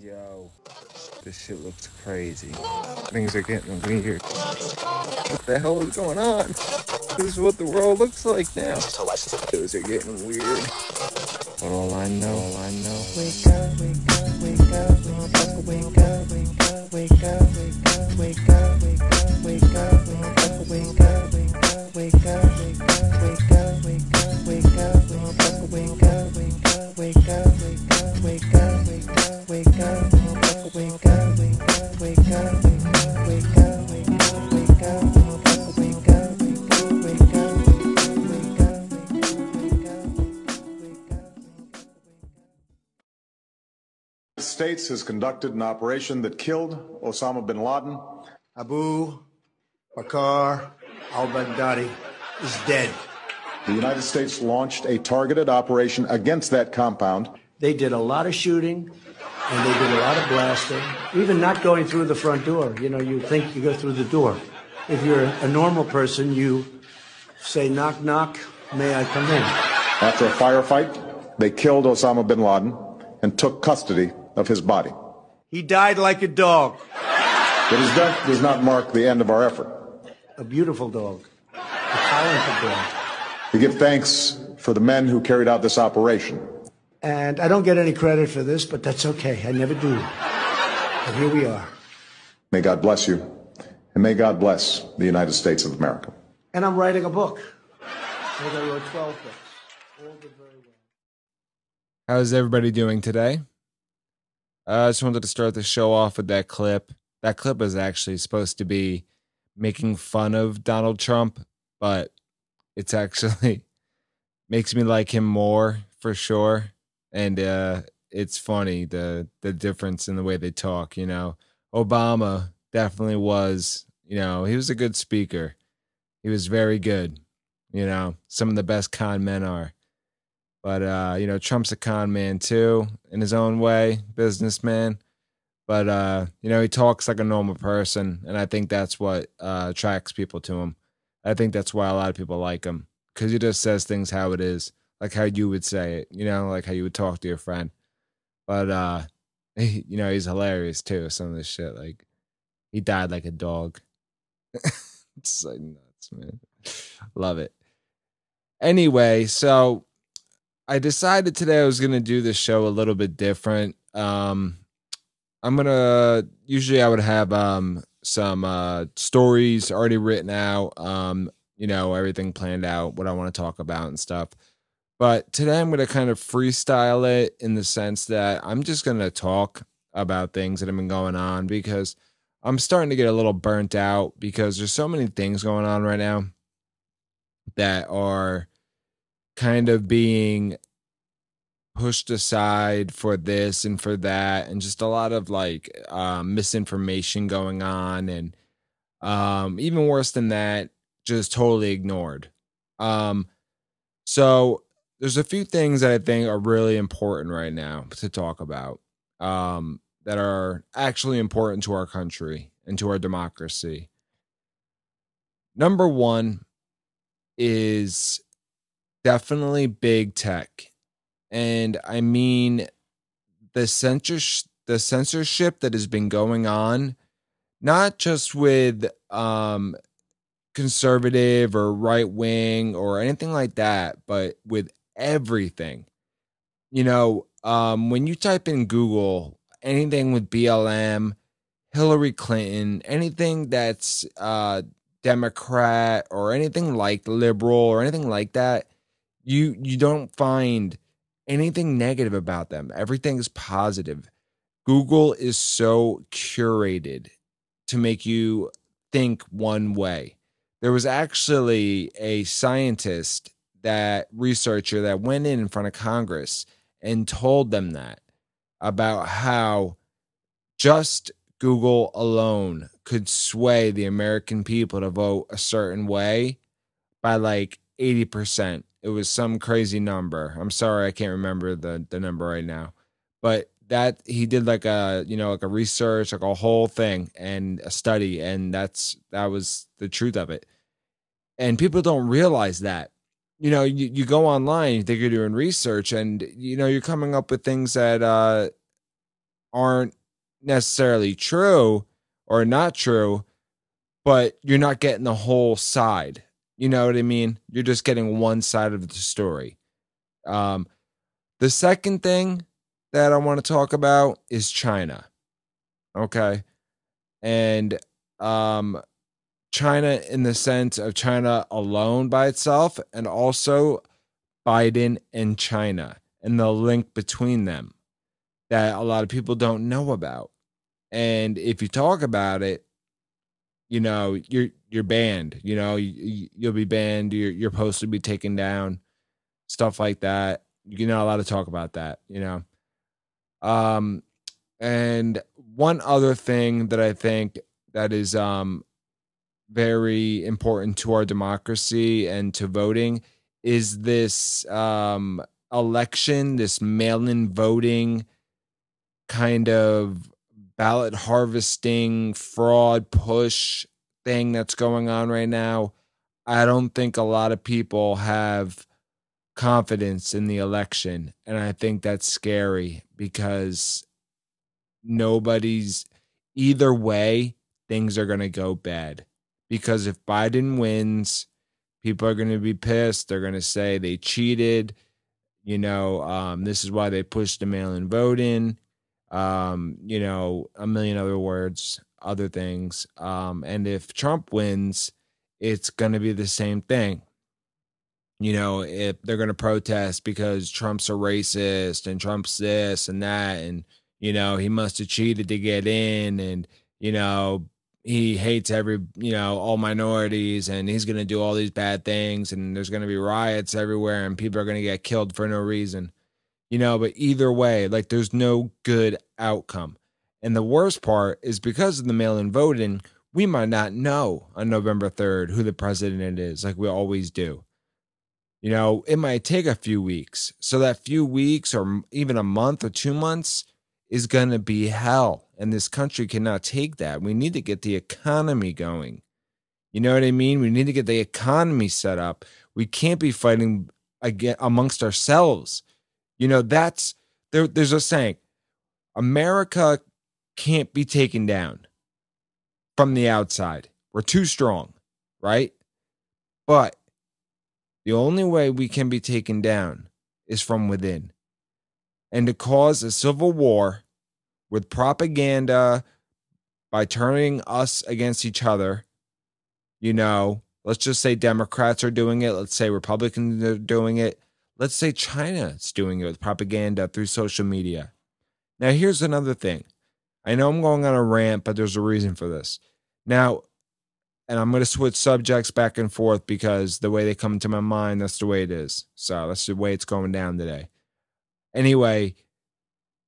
Yo, this shit looks crazy. Things are getting weird. What the hell is going on? This is what the world looks like now. Things are getting weird. But all I know, all I know. Wake up, wake up, wake up, wake up, wake up, wake up, wake up. States has conducted an operation that killed Osama bin Laden. Abu Bakr al-Baghdadi is dead. The United States launched a targeted operation against that compound. They did a lot of shooting and they did a lot of blasting, even not going through the front door. You know, you think you go through the door. If you're a normal person, you say, knock, knock, may I come in? After a firefight, they killed Osama bin Laden and took custody of his body. He died like a dog. But his death does not mark the end of our effort. A beautiful dog. A talented dog. We give thanks for the men who carried out this operation. And I don't get any credit for this, but that's okay. I never do. But here we are. May God bless you, and may God bless the United States of America. And I'm writing a book. I think I wrote 12 books. All did very well. How's everybody doing today? Uh, I just wanted to start the show off with that clip. That clip is actually supposed to be making fun of Donald Trump, but it's actually makes me like him more for sure. And uh, it's funny the the difference in the way they talk. You know, Obama definitely was. You know, he was a good speaker. He was very good. You know, some of the best con men are. But uh, you know, Trump's a con man too, in his own way, businessman. But uh, you know, he talks like a normal person, and I think that's what uh, attracts people to him. I think that's why a lot of people like him because he just says things how it is, like how you would say it. You know, like how you would talk to your friend. But uh, he, you know, he's hilarious too. Some of this shit, like he died like a dog. it's like nuts, man. Love it. Anyway, so I decided today I was going to do this show a little bit different. Um, I'm going to, usually I would have um, some uh, stories already written out, um, you know, everything planned out, what I want to talk about and stuff. But today I'm going to kind of freestyle it in the sense that I'm just going to talk about things that have been going on because I'm starting to get a little burnt out because there's so many things going on right now that are kind of being pushed aside for this and for that and just a lot of like um, misinformation going on and um, even worse than that just totally ignored. Um, so there's a few things that i think are really important right now to talk about um, that are actually important to our country and to our democracy. Number one is definitely big tech. And I mean the censorship the censorship that has been going on not just with um conservative or right wing or anything like that, but with everything. You know, um when you type in Google anything with BLM, Hillary Clinton, anything that's uh Democrat or anything like liberal or anything like that, you you don't find anything negative about them. Everything's positive. Google is so curated to make you think one way. There was actually a scientist that researcher that went in in front of Congress and told them that about how just Google alone could sway the American people to vote a certain way by like 80% it was some crazy number. I'm sorry, I can't remember the the number right now, but that he did like a you know like a research like a whole thing and a study and that's that was the truth of it and people don't realize that you know you, you go online you think you're doing research and you know you're coming up with things that uh aren't necessarily true or not true, but you're not getting the whole side. You know what I mean? You're just getting one side of the story. Um, the second thing that I want to talk about is China. Okay. And um, China in the sense of China alone by itself, and also Biden and China and the link between them that a lot of people don't know about. And if you talk about it, you know, you're you're banned. You know, you, you'll be banned. Your your post will be taken down, stuff like that. You're not allowed to talk about that. You know, um, and one other thing that I think that is um very important to our democracy and to voting is this um election, this mail-in voting kind of ballot harvesting fraud push thing that's going on right now. I don't think a lot of people have confidence in the election. And I think that's scary because nobody's either way, things are going to go bad. Because if Biden wins, people are going to be pissed. They're going to say they cheated. You know, um, this is why they pushed the mail in voting um, you know, a million other words, other things. Um, and if Trump wins, it's going to be the same thing. You know, if they're going to protest because Trump's a racist and Trump's this and that, and, you know, he must have cheated to get in, and, you know, he hates every, you know, all minorities, and he's going to do all these bad things, and there's going to be riots everywhere, and people are going to get killed for no reason you know, but either way, like there's no good outcome. And the worst part is because of the mail in voting, we might not know on November 3rd who the president is, like we always do. You know, it might take a few weeks. So that few weeks or even a month or two months is going to be hell. And this country cannot take that. We need to get the economy going. You know what I mean? We need to get the economy set up. We can't be fighting again amongst ourselves you know, that's there. There's a saying: America can't be taken down from the outside. We're too strong, right? But the only way we can be taken down is from within. And to cause a civil war with propaganda by turning us against each other, you know, let's just say Democrats are doing it, let's say Republicans are doing it, Let's say China is doing it with propaganda through social media. Now, here's another thing. I know I'm going on a rant, but there's a reason for this. Now, and I'm going to switch subjects back and forth because the way they come to my mind, that's the way it is. So that's the way it's going down today. Anyway,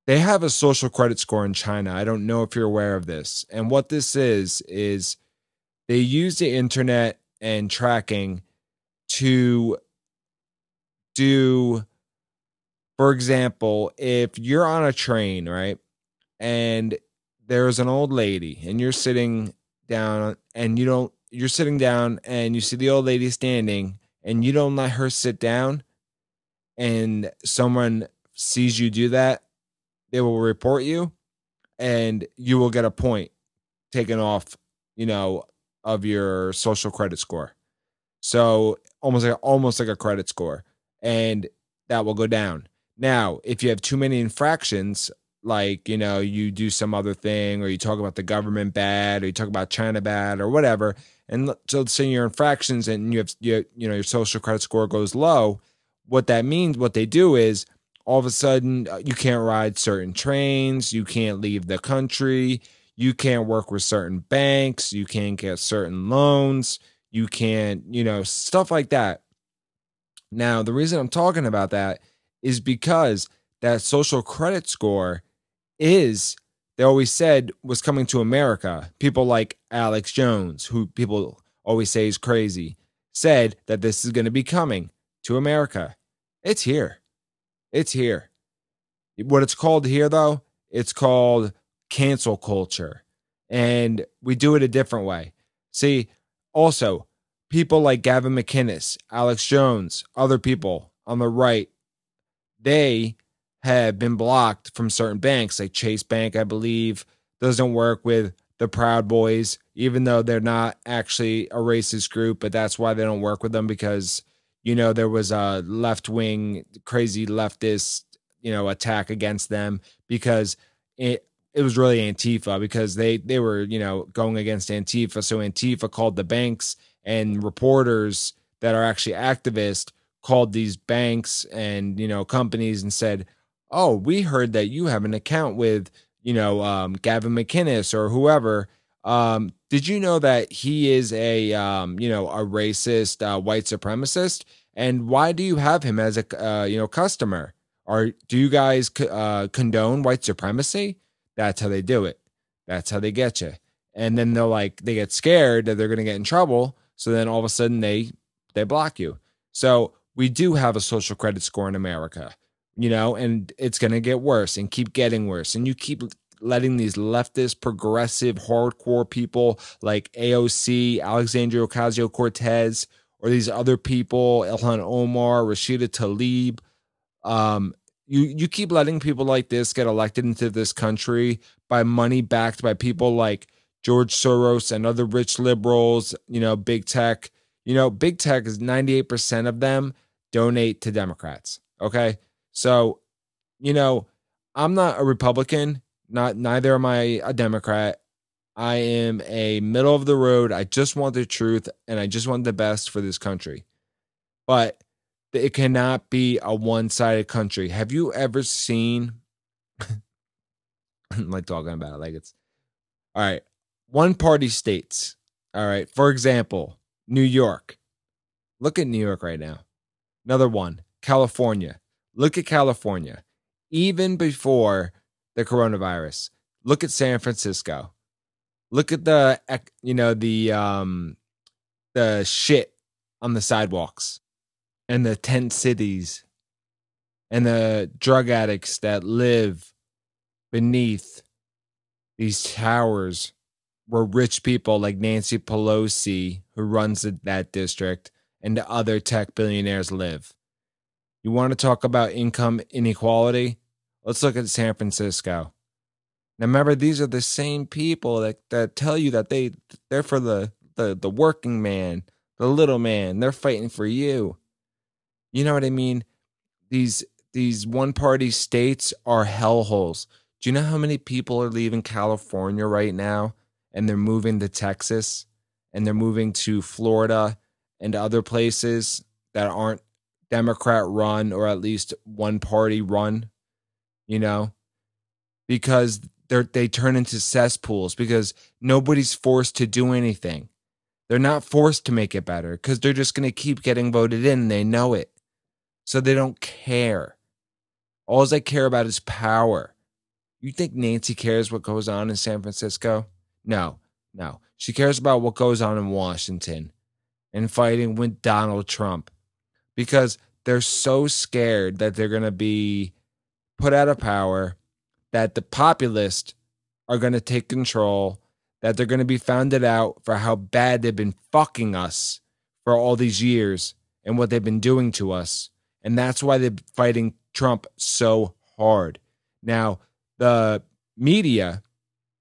they have a social credit score in China. I don't know if you're aware of this. And what this is, is they use the internet and tracking to do for example, if you're on a train, right? And there's an old lady and you're sitting down and you don't you're sitting down and you see the old lady standing and you don't let her sit down and someone sees you do that, they will report you and you will get a point taken off, you know, of your social credit score. So almost like almost like a credit score and that will go down. Now, if you have too many infractions, like you know you do some other thing or you talk about the government bad or you talk about china bad or whatever and so let's say your infractions and you have you, you know your social credit score goes low what that means what they do is all of a sudden uh, you can't ride certain trains you can't leave the country you can't work with certain banks you can't get certain loans you can't you know stuff like that now, the reason I'm talking about that is because that social credit score is, they always said, was coming to America. People like Alex Jones, who people always say is crazy, said that this is going to be coming to America. It's here. It's here. What it's called here, though, it's called cancel culture. And we do it a different way. See, also, people like Gavin McInnes, Alex Jones, other people on the right, they have been blocked from certain banks, like Chase Bank, I believe, doesn't work with the Proud Boys, even though they're not actually a racist group, but that's why they don't work with them because, you know, there was a left wing, crazy leftist, you know, attack against them because it, it was really Antifa because they they were you know going against Antifa. So Antifa called the banks and reporters that are actually activists called these banks and you know companies and said, "Oh, we heard that you have an account with you know um, Gavin McInnes or whoever. Um, did you know that he is a um, you know a racist uh, white supremacist? And why do you have him as a uh, you know customer? Or do you guys uh, condone white supremacy?" That's how they do it. That's how they get you. And then they're like, they get scared that they're going to get in trouble. So then all of a sudden they they block you. So we do have a social credit score in America, you know, and it's going to get worse and keep getting worse. And you keep letting these leftist, progressive, hardcore people like AOC, Alexandria Ocasio Cortez, or these other people, Ilhan Omar, Rashida Tlaib, um, you you keep letting people like this get elected into this country by money backed by people like George Soros and other rich liberals, you know, big tech. You know, big tech is 98% of them donate to Democrats. Okay. So, you know, I'm not a Republican, not neither am I a Democrat. I am a middle of the road. I just want the truth and I just want the best for this country. But it cannot be a one-sided country. Have you ever seen like talking about it like it's all right. One party states. All right. For example, New York. Look at New York right now. Another one, California. Look at California. Even before the coronavirus, look at San Francisco. Look at the you know the um the shit on the sidewalks and the tent cities and the drug addicts that live beneath these towers where rich people like Nancy Pelosi, who runs that district, and the other tech billionaires live. You want to talk about income inequality? Let's look at San Francisco. Now remember, these are the same people that, that tell you that they they're for the, the the working man, the little man. They're fighting for you. You know what I mean? These these one party states are hellholes. Do you know how many people are leaving California right now and they're moving to Texas and they're moving to Florida and other places that aren't Democrat run or at least one party run, you know? Because they they turn into cesspools because nobody's forced to do anything. They're not forced to make it better because they're just going to keep getting voted in they know it so they don't care. All they care about is power. You think Nancy cares what goes on in San Francisco? No, no. She cares about what goes on in Washington and fighting with Donald Trump because they're so scared that they're going to be put out of power, that the populists are going to take control, that they're going to be founded out for how bad they've been fucking us for all these years and what they've been doing to us and that's why they're fighting Trump so hard. Now, the media,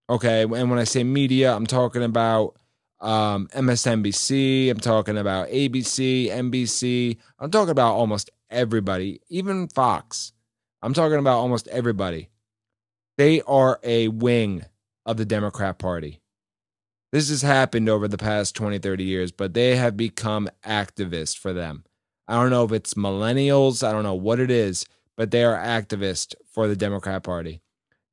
okay, and when I say media, I'm talking about um, MSNBC, I'm talking about ABC, NBC, I'm talking about almost everybody, even Fox. I'm talking about almost everybody. They are a wing of the Democrat Party. This has happened over the past 20, 30 years, but they have become activists for them. I don't know if it's millennials, I don't know what it is, but they are activists for the Democrat Party.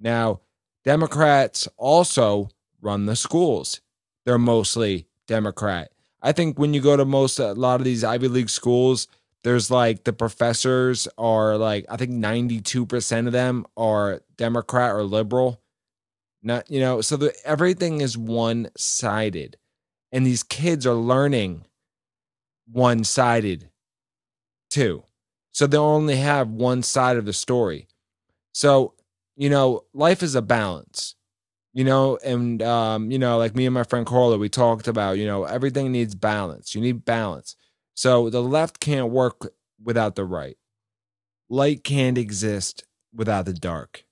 Now, Democrats also run the schools. They're mostly Democrat. I think when you go to most a lot of these Ivy League schools, there's like the professors are like I think 92% of them are Democrat or liberal. Not you know, so the, everything is one-sided. And these kids are learning one-sided too. So they'll only have one side of the story. So, you know, life is a balance. You know, and um, you know, like me and my friend Carla, we talked about, you know, everything needs balance. You need balance. So the left can't work without the right. Light can't exist without the dark.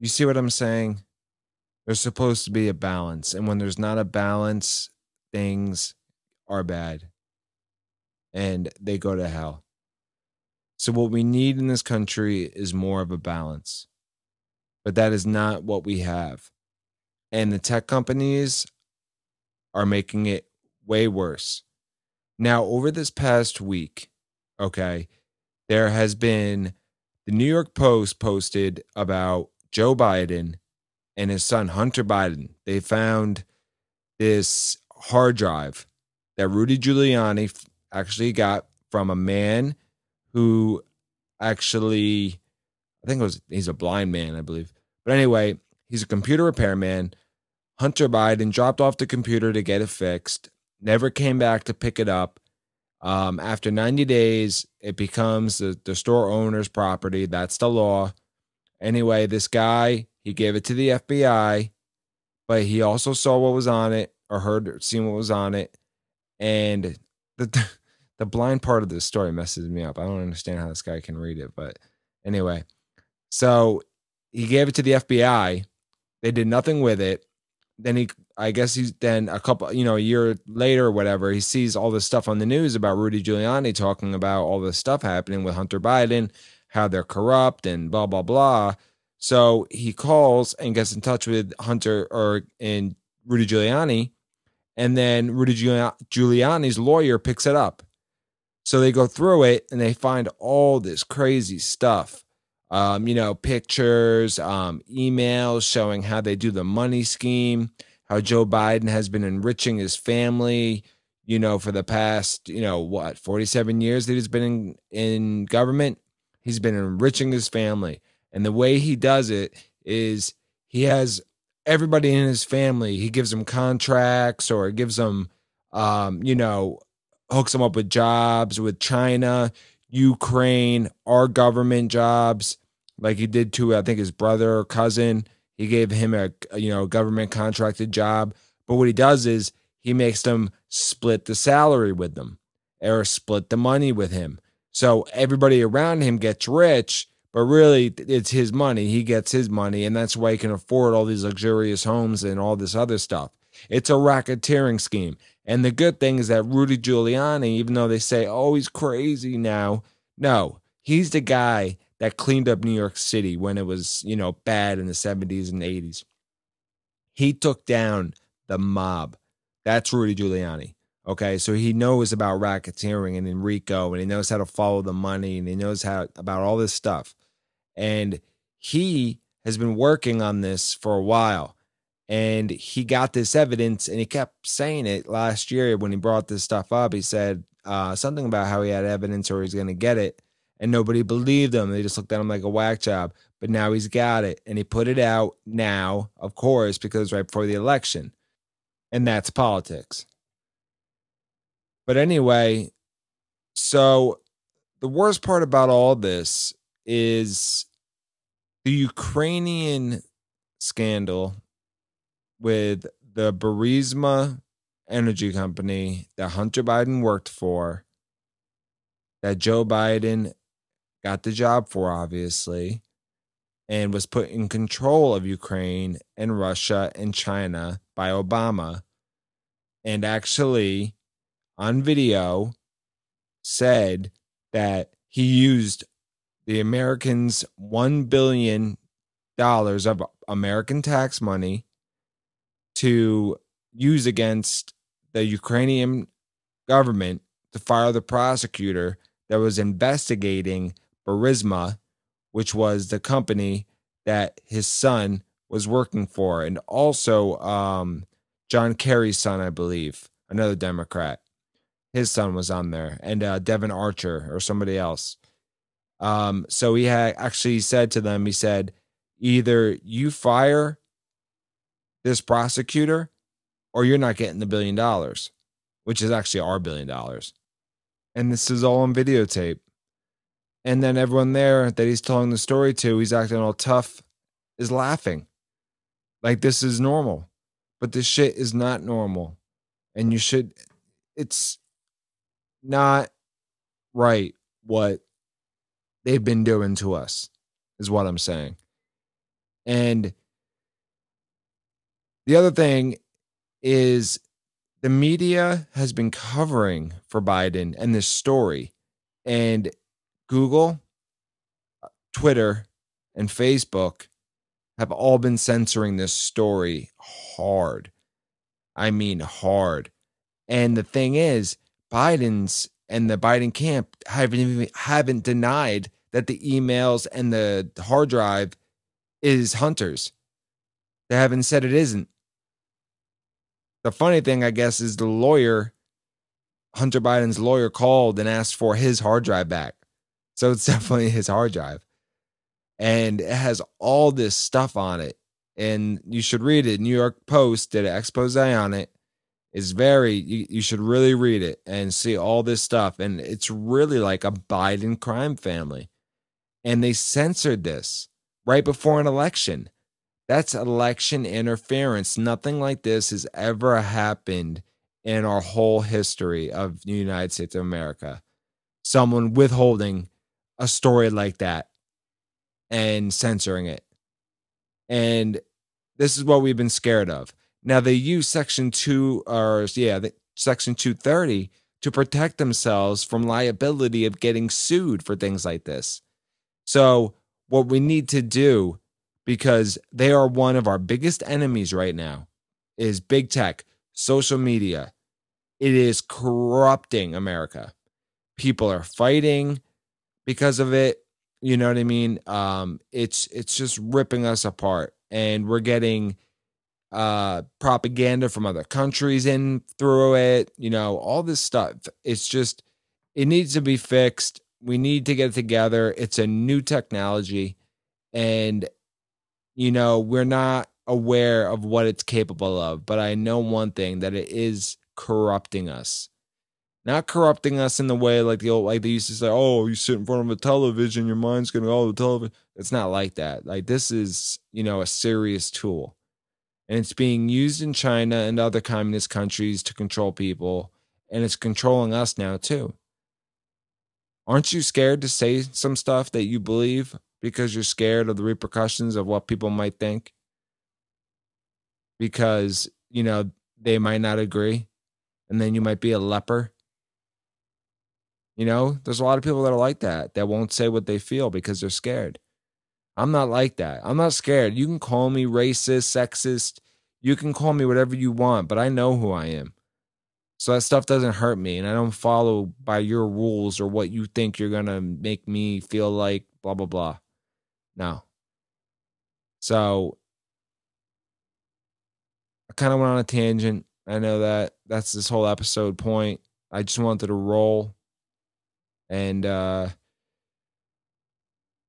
You see what I'm saying? There's supposed to be a balance. And when there's not a balance, things are bad and they go to hell. So, what we need in this country is more of a balance. But that is not what we have. And the tech companies are making it way worse. Now, over this past week, okay, there has been the New York Post posted about Joe Biden and his son Hunter Biden. They found this hard drive that Rudy Giuliani actually got from a man who actually I think it was he's a blind man, I believe. But anyway, he's a computer repairman. Hunter Biden dropped off the computer to get it fixed, never came back to pick it up. Um, after 90 days, it becomes the, the store owner's property. That's the law. Anyway, this guy, he gave it to the FBI, but he also saw what was on it or heard seen what was on it. And the the blind part of the story messes me up. I don't understand how this guy can read it, but anyway. So he gave it to the FBI. They did nothing with it. Then he I guess he's then a couple, you know, a year later or whatever, he sees all this stuff on the news about Rudy Giuliani talking about all this stuff happening with Hunter Biden, how they're corrupt and blah blah blah. So he calls and gets in touch with Hunter or in Rudy Giuliani, and then Rudy Giuliani's lawyer picks it up. So they go through it and they find all this crazy stuff. Um, you know, pictures, um, emails showing how they do the money scheme how Joe Biden has been enriching his family, you know, for the past, you know, what, 47 years that he's been in, in government. He's been enriching his family. And the way he does it is he has everybody in his family, he gives them contracts or gives them, um, you know, hooks them up with jobs with China, Ukraine, our government jobs, like he did to, I think, his brother or cousin. He gave him a, you know government contracted job, but what he does is he makes them split the salary with them or split the money with him. So everybody around him gets rich, but really it's his money. He gets his money, and that's why he can afford all these luxurious homes and all this other stuff. It's a racketeering scheme. And the good thing is that Rudy Giuliani, even though they say, oh, he's crazy now, no, he's the guy that cleaned up New York City when it was, you know, bad in the 70s and 80s. He took down the mob. That's Rudy Giuliani. Okay, so he knows about racketeering and Enrico, and he knows how to follow the money, and he knows how about all this stuff. And he has been working on this for a while, and he got this evidence, and he kept saying it last year when he brought this stuff up. He said uh, something about how he had evidence or he's going to get it, and nobody believed him. They just looked at him like a whack job. But now he's got it, and he put it out now, of course, because right before the election, and that's politics. But anyway, so the worst part about all this is the Ukrainian scandal with the Burisma energy company that Hunter Biden worked for, that Joe Biden got the job for, obviously, and was put in control of Ukraine and Russia and China by Obama. And actually, on video, said that he used the Americans' $1 billion of American tax money to use against the Ukrainian government to fire the prosecutor that was investigating Burisma, which was the company that his son was working for, and also um, John Kerry's son, I believe, another Democrat. His son was on there, and uh, Devon Archer or somebody else. Um, so he had actually said to them, he said, either you fire this prosecutor or you're not getting the billion dollars, which is actually our billion dollars. And this is all on videotape. And then everyone there that he's telling the story to, he's acting all tough, is laughing. Like this is normal. But this shit is not normal. And you should, it's not right what they've been doing to us. is what I'm saying. And the other thing is the media has been covering for Biden and this story, and Google, uh, Twitter, and Facebook have all been censoring this story hard. I mean, hard. And the thing is, Biden's and the Biden camp haven't haven't denied that the emails and the hard drive is Hunter's. They haven't said it isn't. The funny thing, I guess, is the lawyer, Hunter Biden's lawyer, called and asked for his hard drive back. So it's definitely his hard drive. And it has all this stuff on it. And you should read it. New York Post did an expose on it. it is very you, you should really read it and see all this stuff and it's really like a biden crime family and they censored this right before an election that's election interference. Nothing like this has ever happened in our whole history of the united states of america. Someone withholding a story like that and censoring it. And this is what we've been scared of. Now they use Section two or yeah, the, Section two thirty to protect themselves from liability of getting sued for things like this. So what we need to do, because they are one of our biggest enemies right now, is big tech, social media. It is corrupting America. People are fighting because of it. You know what I mean? Um, it's it's just ripping us apart, and we're getting uh, propaganda from other countries in through it, you know, all this stuff. It's just, it needs to be fixed. We need to get together. It's a new technology. And, you know, we're not aware of what it's capable of. But I know one thing that it is corrupting us. Not corrupting us in the way like the old, like they used to say, oh, you sit in front of a television, your mind's going to go to the television. It's not like that. Like this is, you know, a serious tool and it's being used in China and other communist countries to control people, and it's controlling us now too. Aren't you scared to say some stuff that you believe because you're scared of the repercussions of what people might think? Because, you know, they might not agree, and then you might be a leper. You know, there's a lot of people that are like that that won't say what they feel because they're scared. I'm not like that. I'm not scared. You can call me racist, sexist. You can call me whatever you want, but I know who I am. So that stuff doesn't hurt me. And I don't follow by your rules or what you think you're to make me feel like, blah, blah, blah. No. So I kind of went on a tangent. I know that that's this whole episode point. I just wanted to roll. And, uh,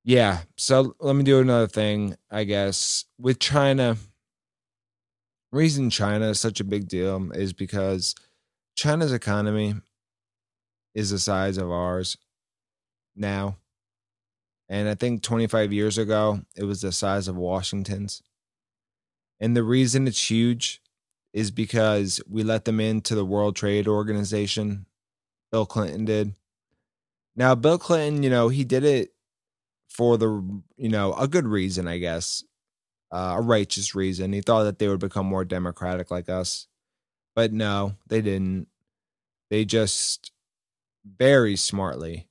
yeah. So let me do another thing, I guess. With China, reason China is such a big deal is because China's economy is the size of ours now. And I think 25 years ago, it was the size of Washington's. And the reason it's huge is because we let them into the World Trade Organization. Bill Clinton did. Now, Bill Clinton, you know, he did it for the you know a good reason, I guess, uh, a righteous reason. He thought that they would become more democratic like us, but no, they didn't. They just very smartly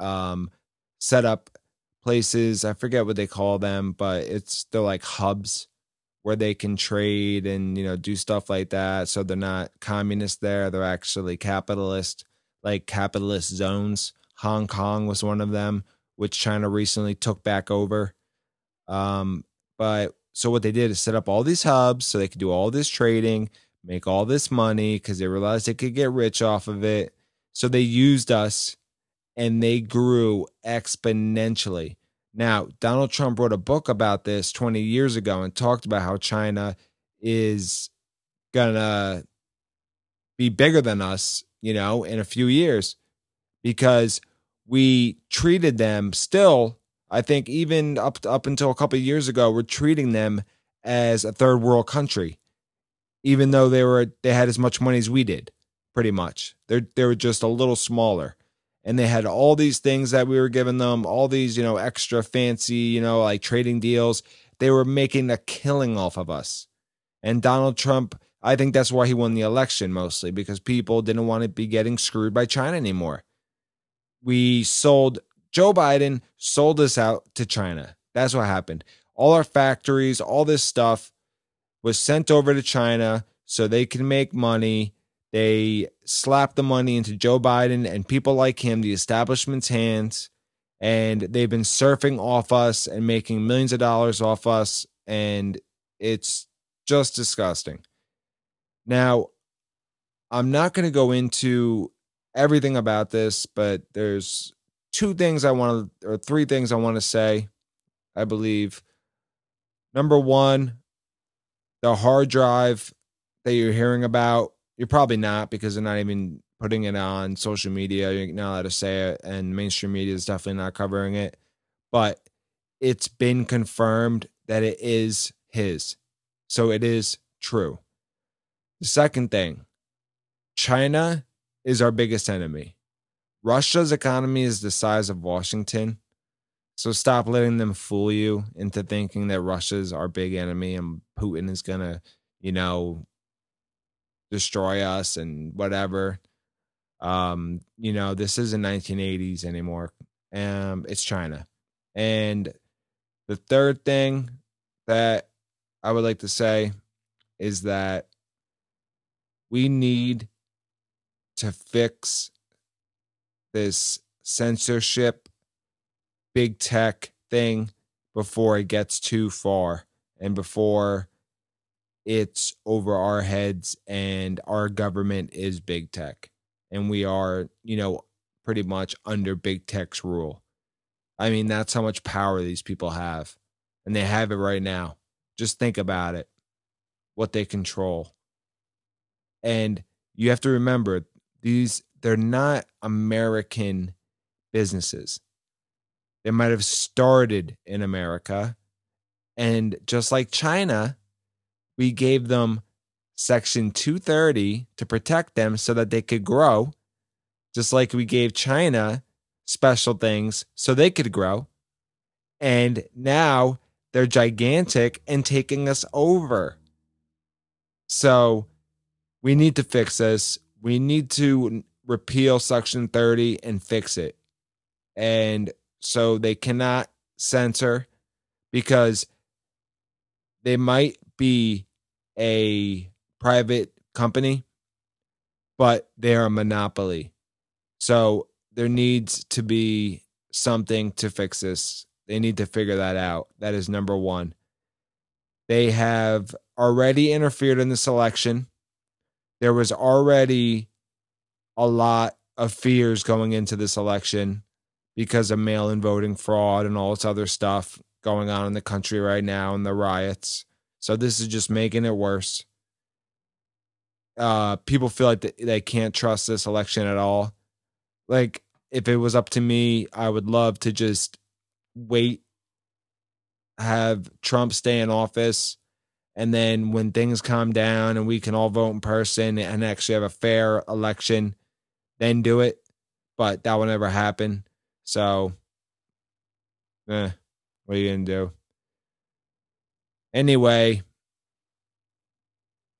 um, set up places. I forget what they call them, but it's they're like hubs where they can trade and you know do stuff like that. So they're not communist there; they're actually capitalist, like capitalist zones. Hong Kong was one of them which China recently took back over. Um, but so what they did is set up all these hubs so they could do all this trading, make all this money because they realized they could get rich off of it. So they used us and they grew exponentially. Now, Donald Trump wrote a book about this 20 years ago and talked about how China is gonna be bigger than us, you know, in a few years because we treated them still i think even up up until a couple years ago we're treating them as a third world country even though they were they had as much money as we did pretty much they're they were just a little smaller and they had all these things that we were giving them, all these, you know, extra fancy, you know, like trading deals. They were making a killing off of us. And Donald Trump, I think that's why he won the election mostly because people didn't want to be getting screwed by China anymore. We sold, Joe Biden sold us out to China. That's what happened. All our factories, all this stuff was sent over to China so they can make money they slapped the money into Joe Biden and people like him, the establishment's hands, and they've been surfing off us and making millions of dollars off us. And it's just disgusting. Now, I'm not going to go into everything about this, but there's two things I want to, or three things I want to say, I believe. Number one, the hard drive that you're hearing about you're probably not because they're not even putting it on social media. You're not allowed to say it, and mainstream media is definitely not covering it. But it's been confirmed that it is his. So it is true. The second thing China is our biggest enemy. Russia's economy is the size of Washington. So stop letting them fool you into thinking that Russia's our big enemy and Putin is going to, you know, destroy us and whatever. Um, you know, this isn't 1980s anymore. Um, it's China. And the third thing that I would like to say is that we need to fix this censorship big tech thing before it gets too far and before it's over our heads and our government is big tech. And we are you know pretty much under big tech's rule. I mean that's how much power these people have. And they have it right now. Just think about it. What they control. And you have to remember these they're not american businesses. They might have started in america. And just like china we gave them Section 230 to protect them so that they could grow, just like we gave China special things so they could grow. And now they're gigantic and taking us over. So we need to fix this. We need to repeal Section 30 and fix it. And so they cannot censor because they might be a private company, but they're a monopoly. So there needs to be something to fix this. They need to figure that out. That is number one. They have already interfered in the election. There was already a lot of fears going into this election because of mail in voting fraud and all this other stuff going on in the country right now and the riots. So this is just making it worse. Uh, people feel like they can't trust this election at all. Like, if it was up to me, I would love to just wait, have Trump stay in office, and then when things calm down and we can all vote in person and actually have a fair election, then do it. But that will never happen. So, eh, what are you gonna do? Anyway,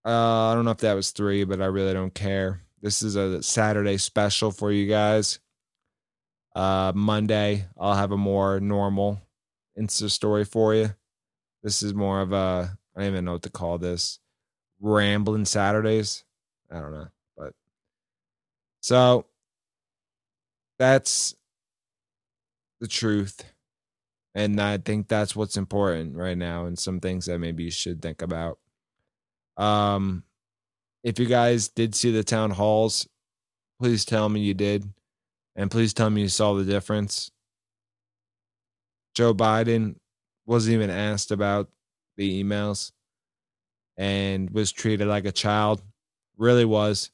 uh, I don't know if that was three, but I really don't care. This is a Saturday special for you guys. Uh, Monday, I'll have a more normal Insta story for you. This is more of a, I don't even know what to call this. Rambling Saturdays. I don't know. But so that's the truth. And I think that's what's important right now and some things that maybe you should think about. Um if you guys did see the town halls, please tell me you did. And please tell me you saw the difference. Joe Biden wasn't even asked about the emails and was treated like a child. Really was.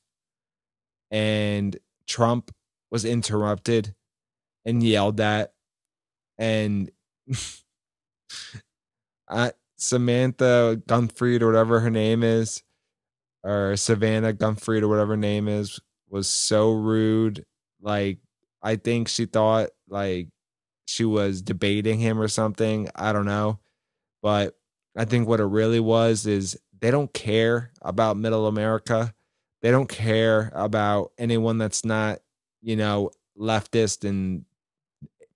And Trump was interrupted and yelled at and I, uh, Samantha Gunfried or whatever her name is, or Savannah Gunfried or whatever name is, was so rude. Like I think she thought like she was debating him or something. I don't know. But I think what it really was is they don't care about middle America. They don't care about anyone that's not, you know, leftist and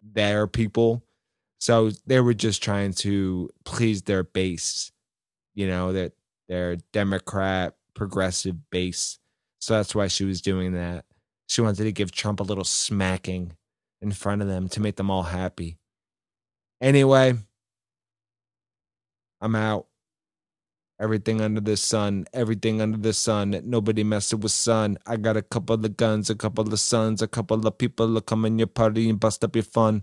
their people. So they were just trying to please their base, you know, that their Democrat progressive base. So that's why she was doing that. She wanted to give Trump a little smacking in front of them to make them all happy. Anyway, I'm out. Everything under the sun, everything under the sun. Nobody messing with sun. I got a couple of guns, a couple of sons, a couple of people to come in your party and bust up your fun.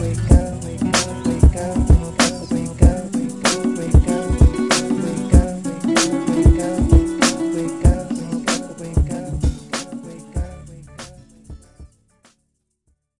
wake up,